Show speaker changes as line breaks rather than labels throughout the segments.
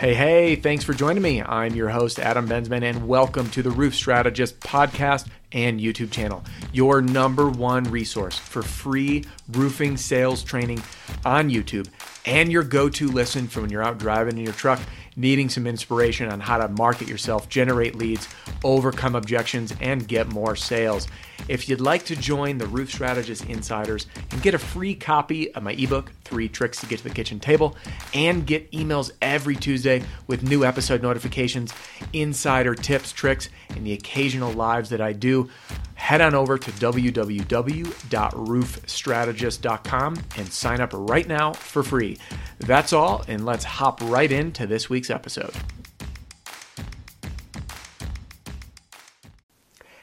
Hey, hey, thanks for joining me. I'm your host, Adam Bensman, and welcome to the Roof Strategist podcast and YouTube channel, your number one resource for free roofing sales training on YouTube and your go to listen for when you're out driving in your truck needing some inspiration on how to market yourself, generate leads, overcome objections, and get more sales. If you'd like to join the Roof Strategist Insiders and get a free copy of my ebook, Three Tricks to Get to the Kitchen Table, and get emails every Tuesday with new episode notifications, insider tips, tricks, and the occasional lives that I do, head on over to www.roofstrategist.com and sign up right now for free. That's all, and let's hop right into this week's episode.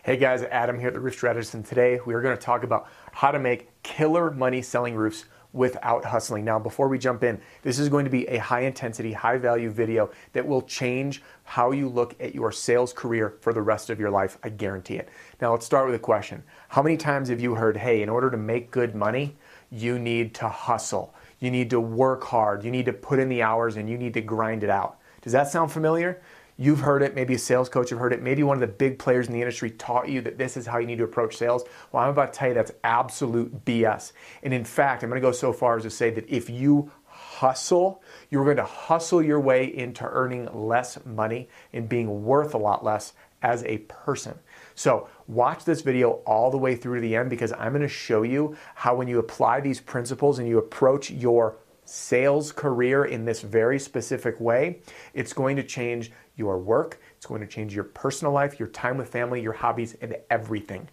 Hey guys, Adam here at the Roof Strategist, and today we are going to talk about how to make killer money selling roofs without hustling. Now, before we jump in, this is going to be a high intensity, high value video that will change how you look at your sales career for the rest of your life. I guarantee it. Now, let's start with a question How many times have you heard, hey, in order to make good money, you need to hustle? You need to work hard, you need to put in the hours, and you need to grind it out. Does that sound familiar? You've heard it, maybe a sales coach have heard it, maybe one of the big players in the industry taught you that this is how you need to approach sales. Well, I'm about to tell you that's absolute BS. And in fact, I'm going to go so far as to say that if you hustle, you're going to hustle your way into earning less money and being worth a lot less as a person. So, watch this video all the way through to the end because I'm going to show you how, when you apply these principles and you approach your sales career in this very specific way, it's going to change your work, it's going to change your personal life, your time with family, your hobbies, and everything.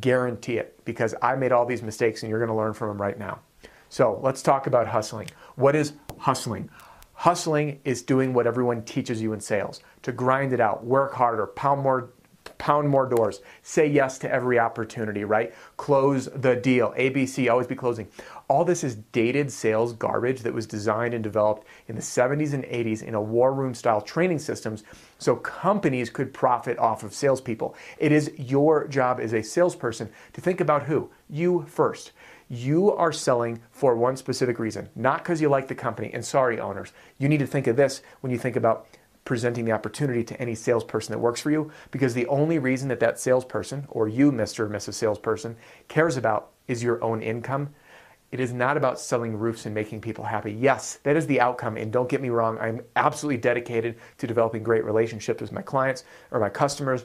Guarantee it because I made all these mistakes and you're going to learn from them right now. So let's talk about hustling. What is hustling? Hustling is doing what everyone teaches you in sales to grind it out, work harder, pound more pound more doors, say yes to every opportunity, right? Close the deal. ABC, always be closing. All this is dated sales garbage that was designed and developed in the 70s and 80s in a war room style training systems so companies could profit off of salespeople. It is your job as a salesperson to think about who? You first. You are selling for one specific reason, not because you like the company. And sorry, owners, you need to think of this when you think about presenting the opportunity to any salesperson that works for you because the only reason that that salesperson or you, Mr. or Mrs. Salesperson, cares about is your own income. It is not about selling roofs and making people happy. Yes, that is the outcome. And don't get me wrong, I'm absolutely dedicated to developing great relationships with my clients or my customers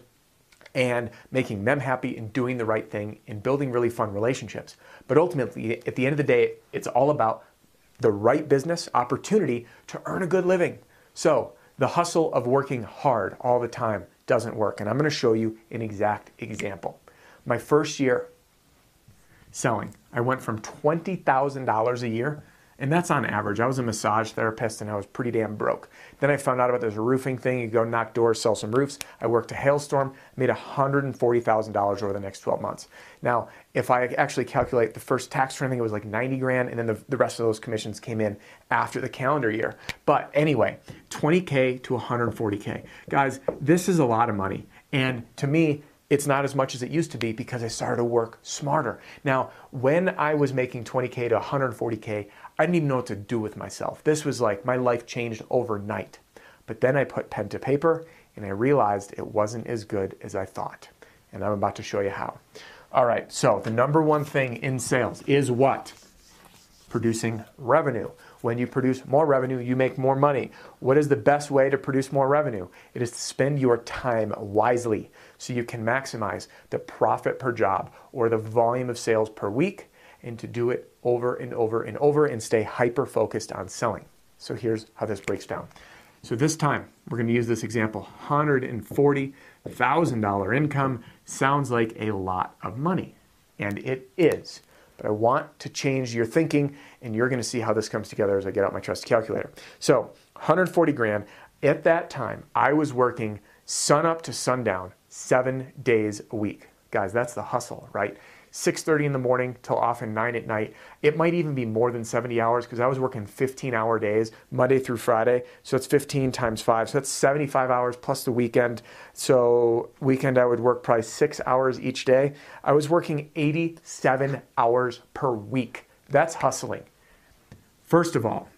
and making them happy and doing the right thing and building really fun relationships. But ultimately, at the end of the day, it's all about the right business opportunity to earn a good living. So, the hustle of working hard all the time doesn't work. And I'm going to show you an exact example. My first year selling, I went from $20,000 a year and that's on average. I was a massage therapist and I was pretty damn broke. Then I found out about this roofing thing. You go knock doors, sell some roofs. I worked a hailstorm, made $140,000 over the next 12 months. Now, if I actually calculate the first tax return, I think it was like 90 grand, and then the, the rest of those commissions came in after the calendar year. But anyway, 20K to 140K. Guys, this is a lot of money. And to me, it's not as much as it used to be because I started to work smarter. Now, when I was making 20K to 140K, I didn't even know what to do with myself. This was like my life changed overnight. But then I put pen to paper and I realized it wasn't as good as I thought. And I'm about to show you how. All right, so the number one thing in sales is what? Producing revenue. When you produce more revenue, you make more money. What is the best way to produce more revenue? It is to spend your time wisely so you can maximize the profit per job or the volume of sales per week and to do it over and over and over and stay hyper focused on selling. So here's how this breaks down. So this time, we're going to use this example $140,000 income sounds like a lot of money, and it is. But I want to change your thinking, and you're going to see how this comes together as I get out my trust calculator. So, 140 grand. At that time, I was working sun up to sundown, seven days a week. Guys, that's the hustle, right? 6.30 in the morning till often 9 at night. It might even be more than 70 hours because I was working 15 hour days, Monday through Friday. So it's 15 times 5. So that's 75 hours plus the weekend. So weekend I would work probably 6 hours each day. I was working 87 hours per week. That's hustling. First of all,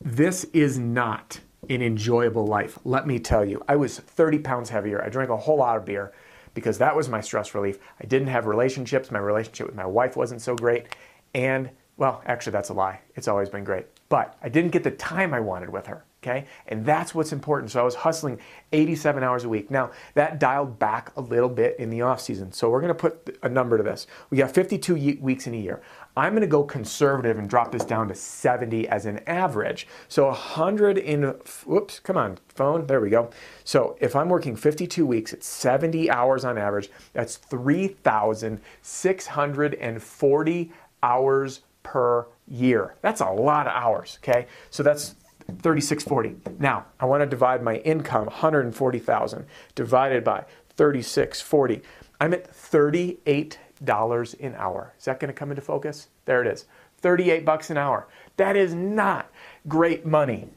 this is not an enjoyable life. Let me tell you, I was 30 pounds heavier. I drank a whole lot of beer because that was my stress relief. I didn't have relationships. My relationship with my wife wasn't so great. And, well, actually, that's a lie. It's always been great. But I didn't get the time I wanted with her okay? And that's what's important. So I was hustling 87 hours a week. Now, that dialed back a little bit in the off season. So we're going to put a number to this. We got 52 weeks in a year. I'm going to go conservative and drop this down to 70 as an average. So 100 in whoops, come on, phone. There we go. So if I'm working 52 weeks at 70 hours on average, that's 3,640 hours per year. That's a lot of hours, okay? So that's 3640. Now, I want to divide my income, 140,000, divided by 3640. I'm at $38 an hour. Is that going to come into focus? There it is. 38 bucks an hour. That is not great money.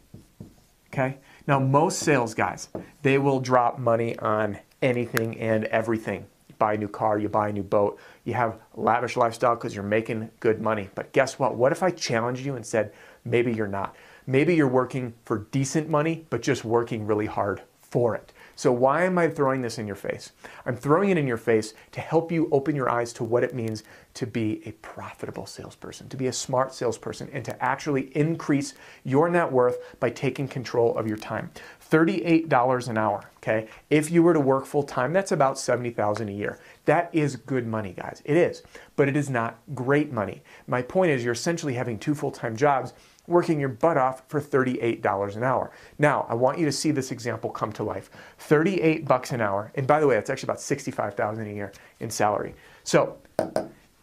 Okay? Now, most sales guys, they will drop money on anything and everything. You buy a new car, you buy a new boat, you have lavish lifestyle because you're making good money. But guess what? What if I challenged you and said, maybe you're not? Maybe you're working for decent money, but just working really hard for it. So, why am I throwing this in your face? I'm throwing it in your face to help you open your eyes to what it means to be a profitable salesperson, to be a smart salesperson, and to actually increase your net worth by taking control of your time. $38 an hour, okay? If you were to work full time, that's about 70,000 a year. That is good money, guys. It is, but it is not great money. My point is you're essentially having two full-time jobs working your butt off for $38 an hour. Now, I want you to see this example come to life. 38 bucks an hour. And by the way, that's actually about 65,000 a year in salary. So,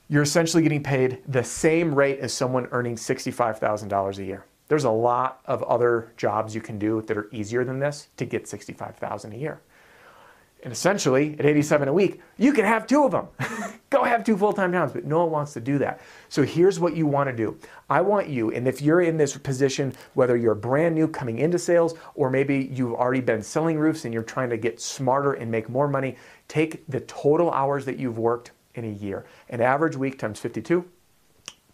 you're essentially getting paid the same rate as someone earning $65,000 a year. There's a lot of other jobs you can do that are easier than this to get 65,000 a year. And essentially, at 87 a week, you can have two of them. Go have two full time jobs, but no one wants to do that. So here's what you want to do. I want you, and if you're in this position, whether you're brand new coming into sales, or maybe you've already been selling roofs and you're trying to get smarter and make more money, take the total hours that you've worked in a year. An average week times 52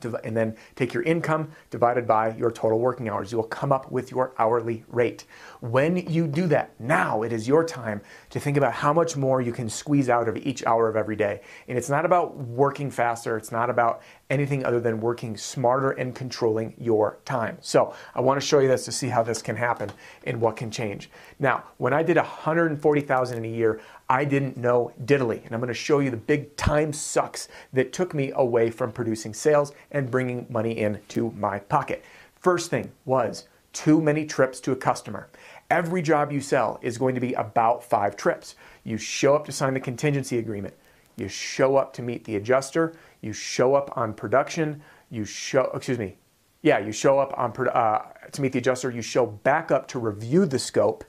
and then take your income divided by your total working hours. You will come up with your hourly rate. When you do that, now it is your time to think about how much more you can squeeze out of each hour of every day. And it's not about working faster, it's not about anything other than working smarter and controlling your time. So I want to show you this to see how this can happen and what can change. Now, when I did 140,000 in a year, I didn't know diddly. And I'm going to show you the big time sucks that took me away from producing sales and bringing money into my pocket. First thing was too many trips to a customer. Every job you sell is going to be about five trips. You show up to sign the contingency agreement. You show up to meet the adjuster. You show up on production. You show, excuse me, yeah, you show up on uh, to meet the adjuster. You show back up to review the scope.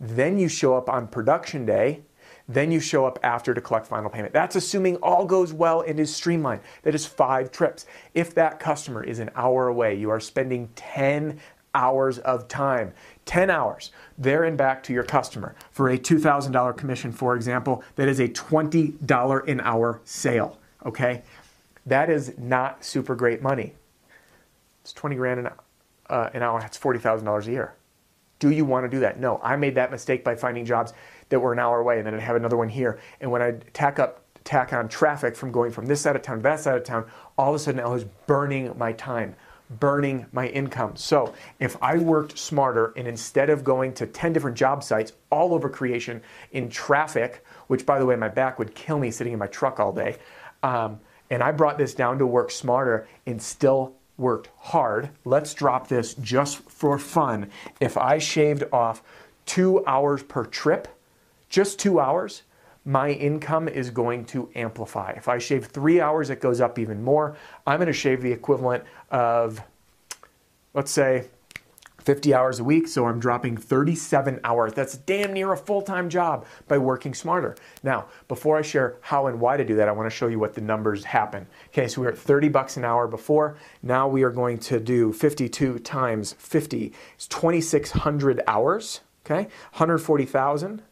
Then you show up on production day. Then you show up after to collect final payment. That's assuming all goes well and is streamlined. That is five trips. If that customer is an hour away, you are spending 10 hours of time. 10 hours there and back to your customer. For a $2,000 commission, for example, that is a $20 an hour sale. Okay? That is not super great money. It's 20 grand an, uh, an hour, that's $40,000 a year. Do you want to do that? No. I made that mistake by finding jobs that were an hour away and then I'd have another one here. And when I'd tack up tack on traffic from going from this side of town to that side of town, all of a sudden I was burning my time burning my income. So if I worked smarter and instead of going to 10 different job sites all over creation in traffic, which by the way, my back would kill me sitting in my truck all day, um, and I brought this down to work smarter and still worked hard, let's drop this just for fun. If I shaved off two hours per trip, just two hours, my income is going to amplify. If I shave three hours, it goes up even more. I'm going to shave the equivalent of, let's say, 50 hours a week, so I'm dropping 37 hours. That's damn near a full time job by working smarter. Now, before I share how and why to do that, I want to show you what the numbers happen. Okay, so we are at 30 bucks an hour before. Now we are going to do 52 times 50 is 2,600 hours. Okay, 140,000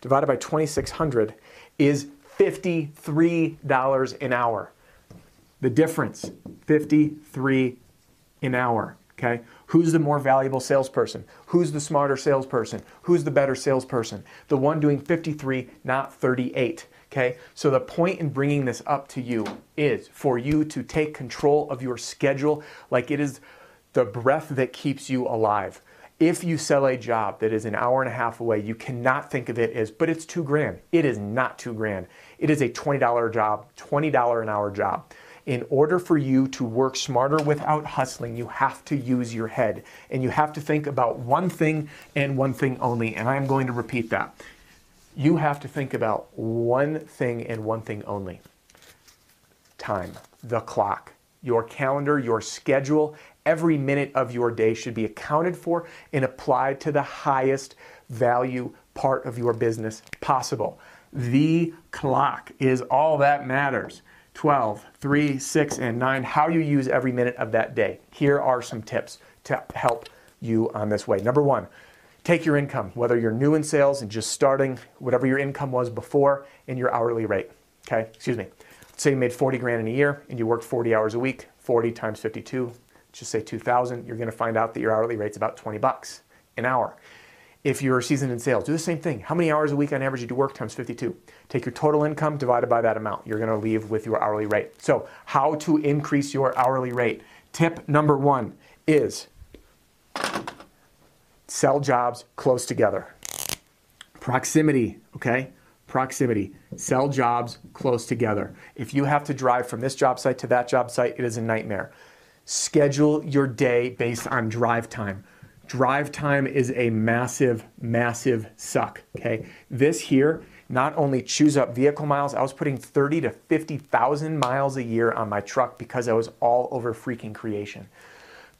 divided by 2600 is $53 an hour. The difference, 53 an hour, okay? Who's the more valuable salesperson? Who's the smarter salesperson? Who's the better salesperson? The one doing 53, not 38. Okay, so the point in bringing this up to you is for you to take control of your schedule like it is the breath that keeps you alive. If you sell a job that is an hour and a half away, you cannot think of it as, but it's two grand. It is not two grand. It is a $20 job, $20 an hour job. In order for you to work smarter without hustling, you have to use your head and you have to think about one thing and one thing only. And I am going to repeat that. You have to think about one thing and one thing only time, the clock, your calendar, your schedule. Every minute of your day should be accounted for and applied to the highest value part of your business possible. The clock is all that matters. 12, 3, 6, and 9, how you use every minute of that day. Here are some tips to help you on this way. Number one, take your income, whether you're new in sales and just starting, whatever your income was before, and your hourly rate. Okay, excuse me. Let's say you made 40 grand in a year and you worked 40 hours a week, 40 times 52, just say 2,000. You're to find out that your hourly rate's about 20 bucks an hour. If you're a seasoned in sales, do the same thing. How many hours a week on average do you work times 52? Take your total income divided by that amount. You're to leave with your hourly rate. So, how to increase your hourly rate? Tip number one is sell jobs close together. Proximity, okay? Proximity. Sell jobs close together. If you have to drive from this job site to that job site, it is a nightmare. Schedule your day based on drive time drive time is a massive, massive suck. Okay, this here not only chews up vehicle miles. I was putting 30 to 50,000 miles a year on my truck because I was all over freaking creation.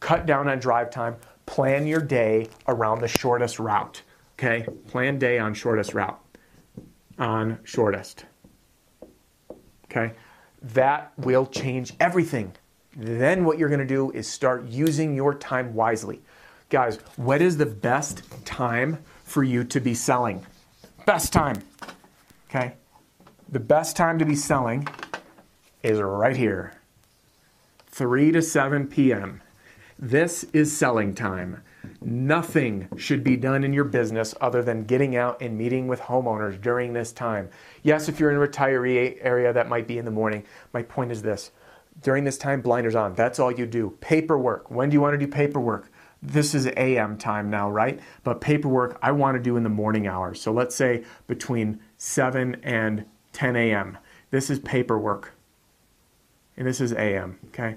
Cut down on drive time. Plan your day around the shortest route. Okay, plan day on shortest route. On shortest. Okay, that will change everything. Then what you're going to do is start using your time wisely. Guys, what is the best time for you to be selling? Best time. Okay? The best time to be selling is right here 3 to 7 p.m. This is selling time. Nothing should be done in your business other than getting out and meeting with homeowners during this time. Yes, if you're in a retiree area, that might be in the morning. My point is this during this time, blinders on. That's all you do. Paperwork. When do you want to do paperwork? This is AM time now, right? But paperwork I want to do in the morning hours. So let's say between 7 and 10 a.m. This is paperwork. And this is AM, okay?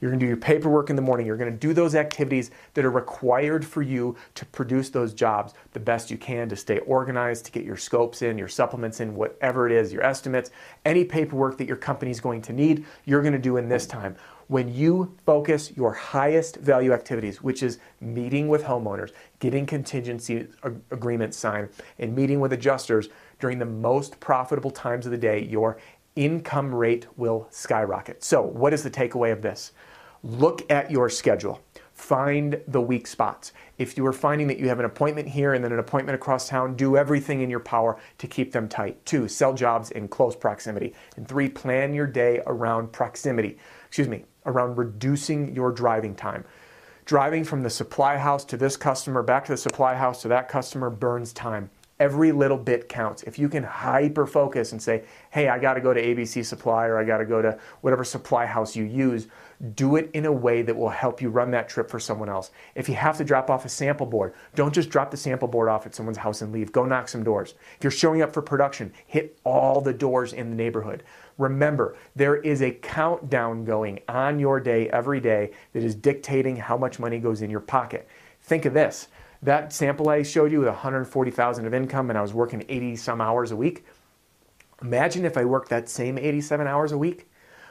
You're going to do your paperwork in the morning. You're going to do those activities that are required for you to produce those jobs the best you can to stay organized, to get your scopes in, your supplements in, whatever it is, your estimates, any paperwork that your company is going to need, you're going to do in this time when you focus your highest value activities, which is meeting with homeowners, getting contingency agreements signed, and meeting with adjusters during the most profitable times of the day, your income rate will skyrocket. So, what is the takeaway of this? Look at your schedule. Find the weak spots. If you are finding that you have an appointment here and then an appointment across town, do everything in your power to keep them tight. Two, sell jobs in close proximity. And three, plan your day around proximity. Excuse me, around reducing your driving time. Driving from the supply house to this customer, back to the supply house to that customer burns time. Every little bit counts. If you can hyper focus and say, hey, I got to go to ABC Supply or I got to go to whatever supply house you use, do it in a way that will help you run that trip for someone else. If you have to drop off a sample board, don't just drop the sample board off at someone's house and leave. Go knock some doors. If you're showing up for production, hit all the doors in the neighborhood. Remember, there is a countdown going on your day every day that is dictating how much money goes in your pocket. Think of this. That sample I showed you with 140,000 of income and I was working 80 some hours a week. Imagine if I worked that same 87 hours a week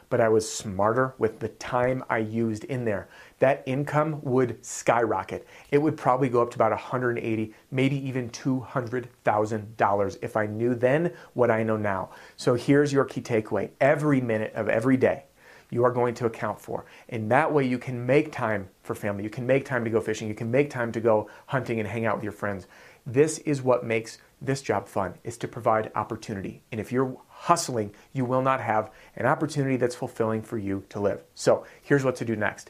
but I was smarter with the time I used in there. That income would skyrocket. It would probably go up to about 180, maybe even $200,000 if I knew then what I know now. So here's your key takeaway. Every minute of every day, you are going to account for. And that way you can make time for family. You can make time to go fishing. You can make time to go hunting and hang out with your friends. This is what makes this job fun is to provide opportunity. And if you're hustling, you will not have an opportunity that's fulfilling for you to live. So here's what to do next.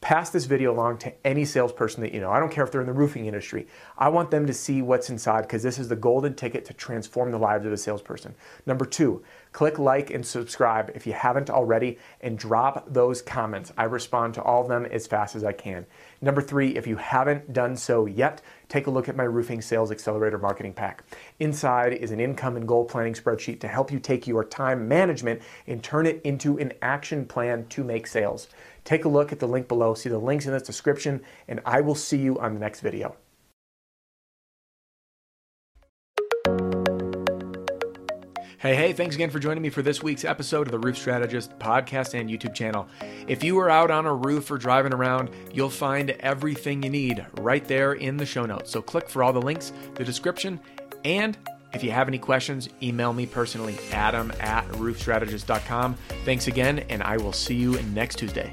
Pass this video along to any salesperson that you know. I don't care if they're in the roofing industry. I want them to see what's inside because this is the golden ticket to transform the lives of a salesperson. Number two, click like and subscribe if you haven't already and drop those comments. I respond to all of them as fast as I can. Number three, if you haven't done so yet, take a look at my Roofing Sales Accelerator Marketing Pack. Inside is an income and goal planning spreadsheet to help you take your time management and turn it into an action plan to make sales. Take a look at the link below, see the links in the description, and I will see you on the next video. Hey, hey, thanks again for joining me for this week's episode of the Roof Strategist podcast and YouTube channel. If you are out on a roof or driving around, you'll find everything you need right there in the show notes. So click for all the links, the description, and if you have any questions, email me personally, adam at roofstrategist.com. Thanks again, and I will see you next Tuesday.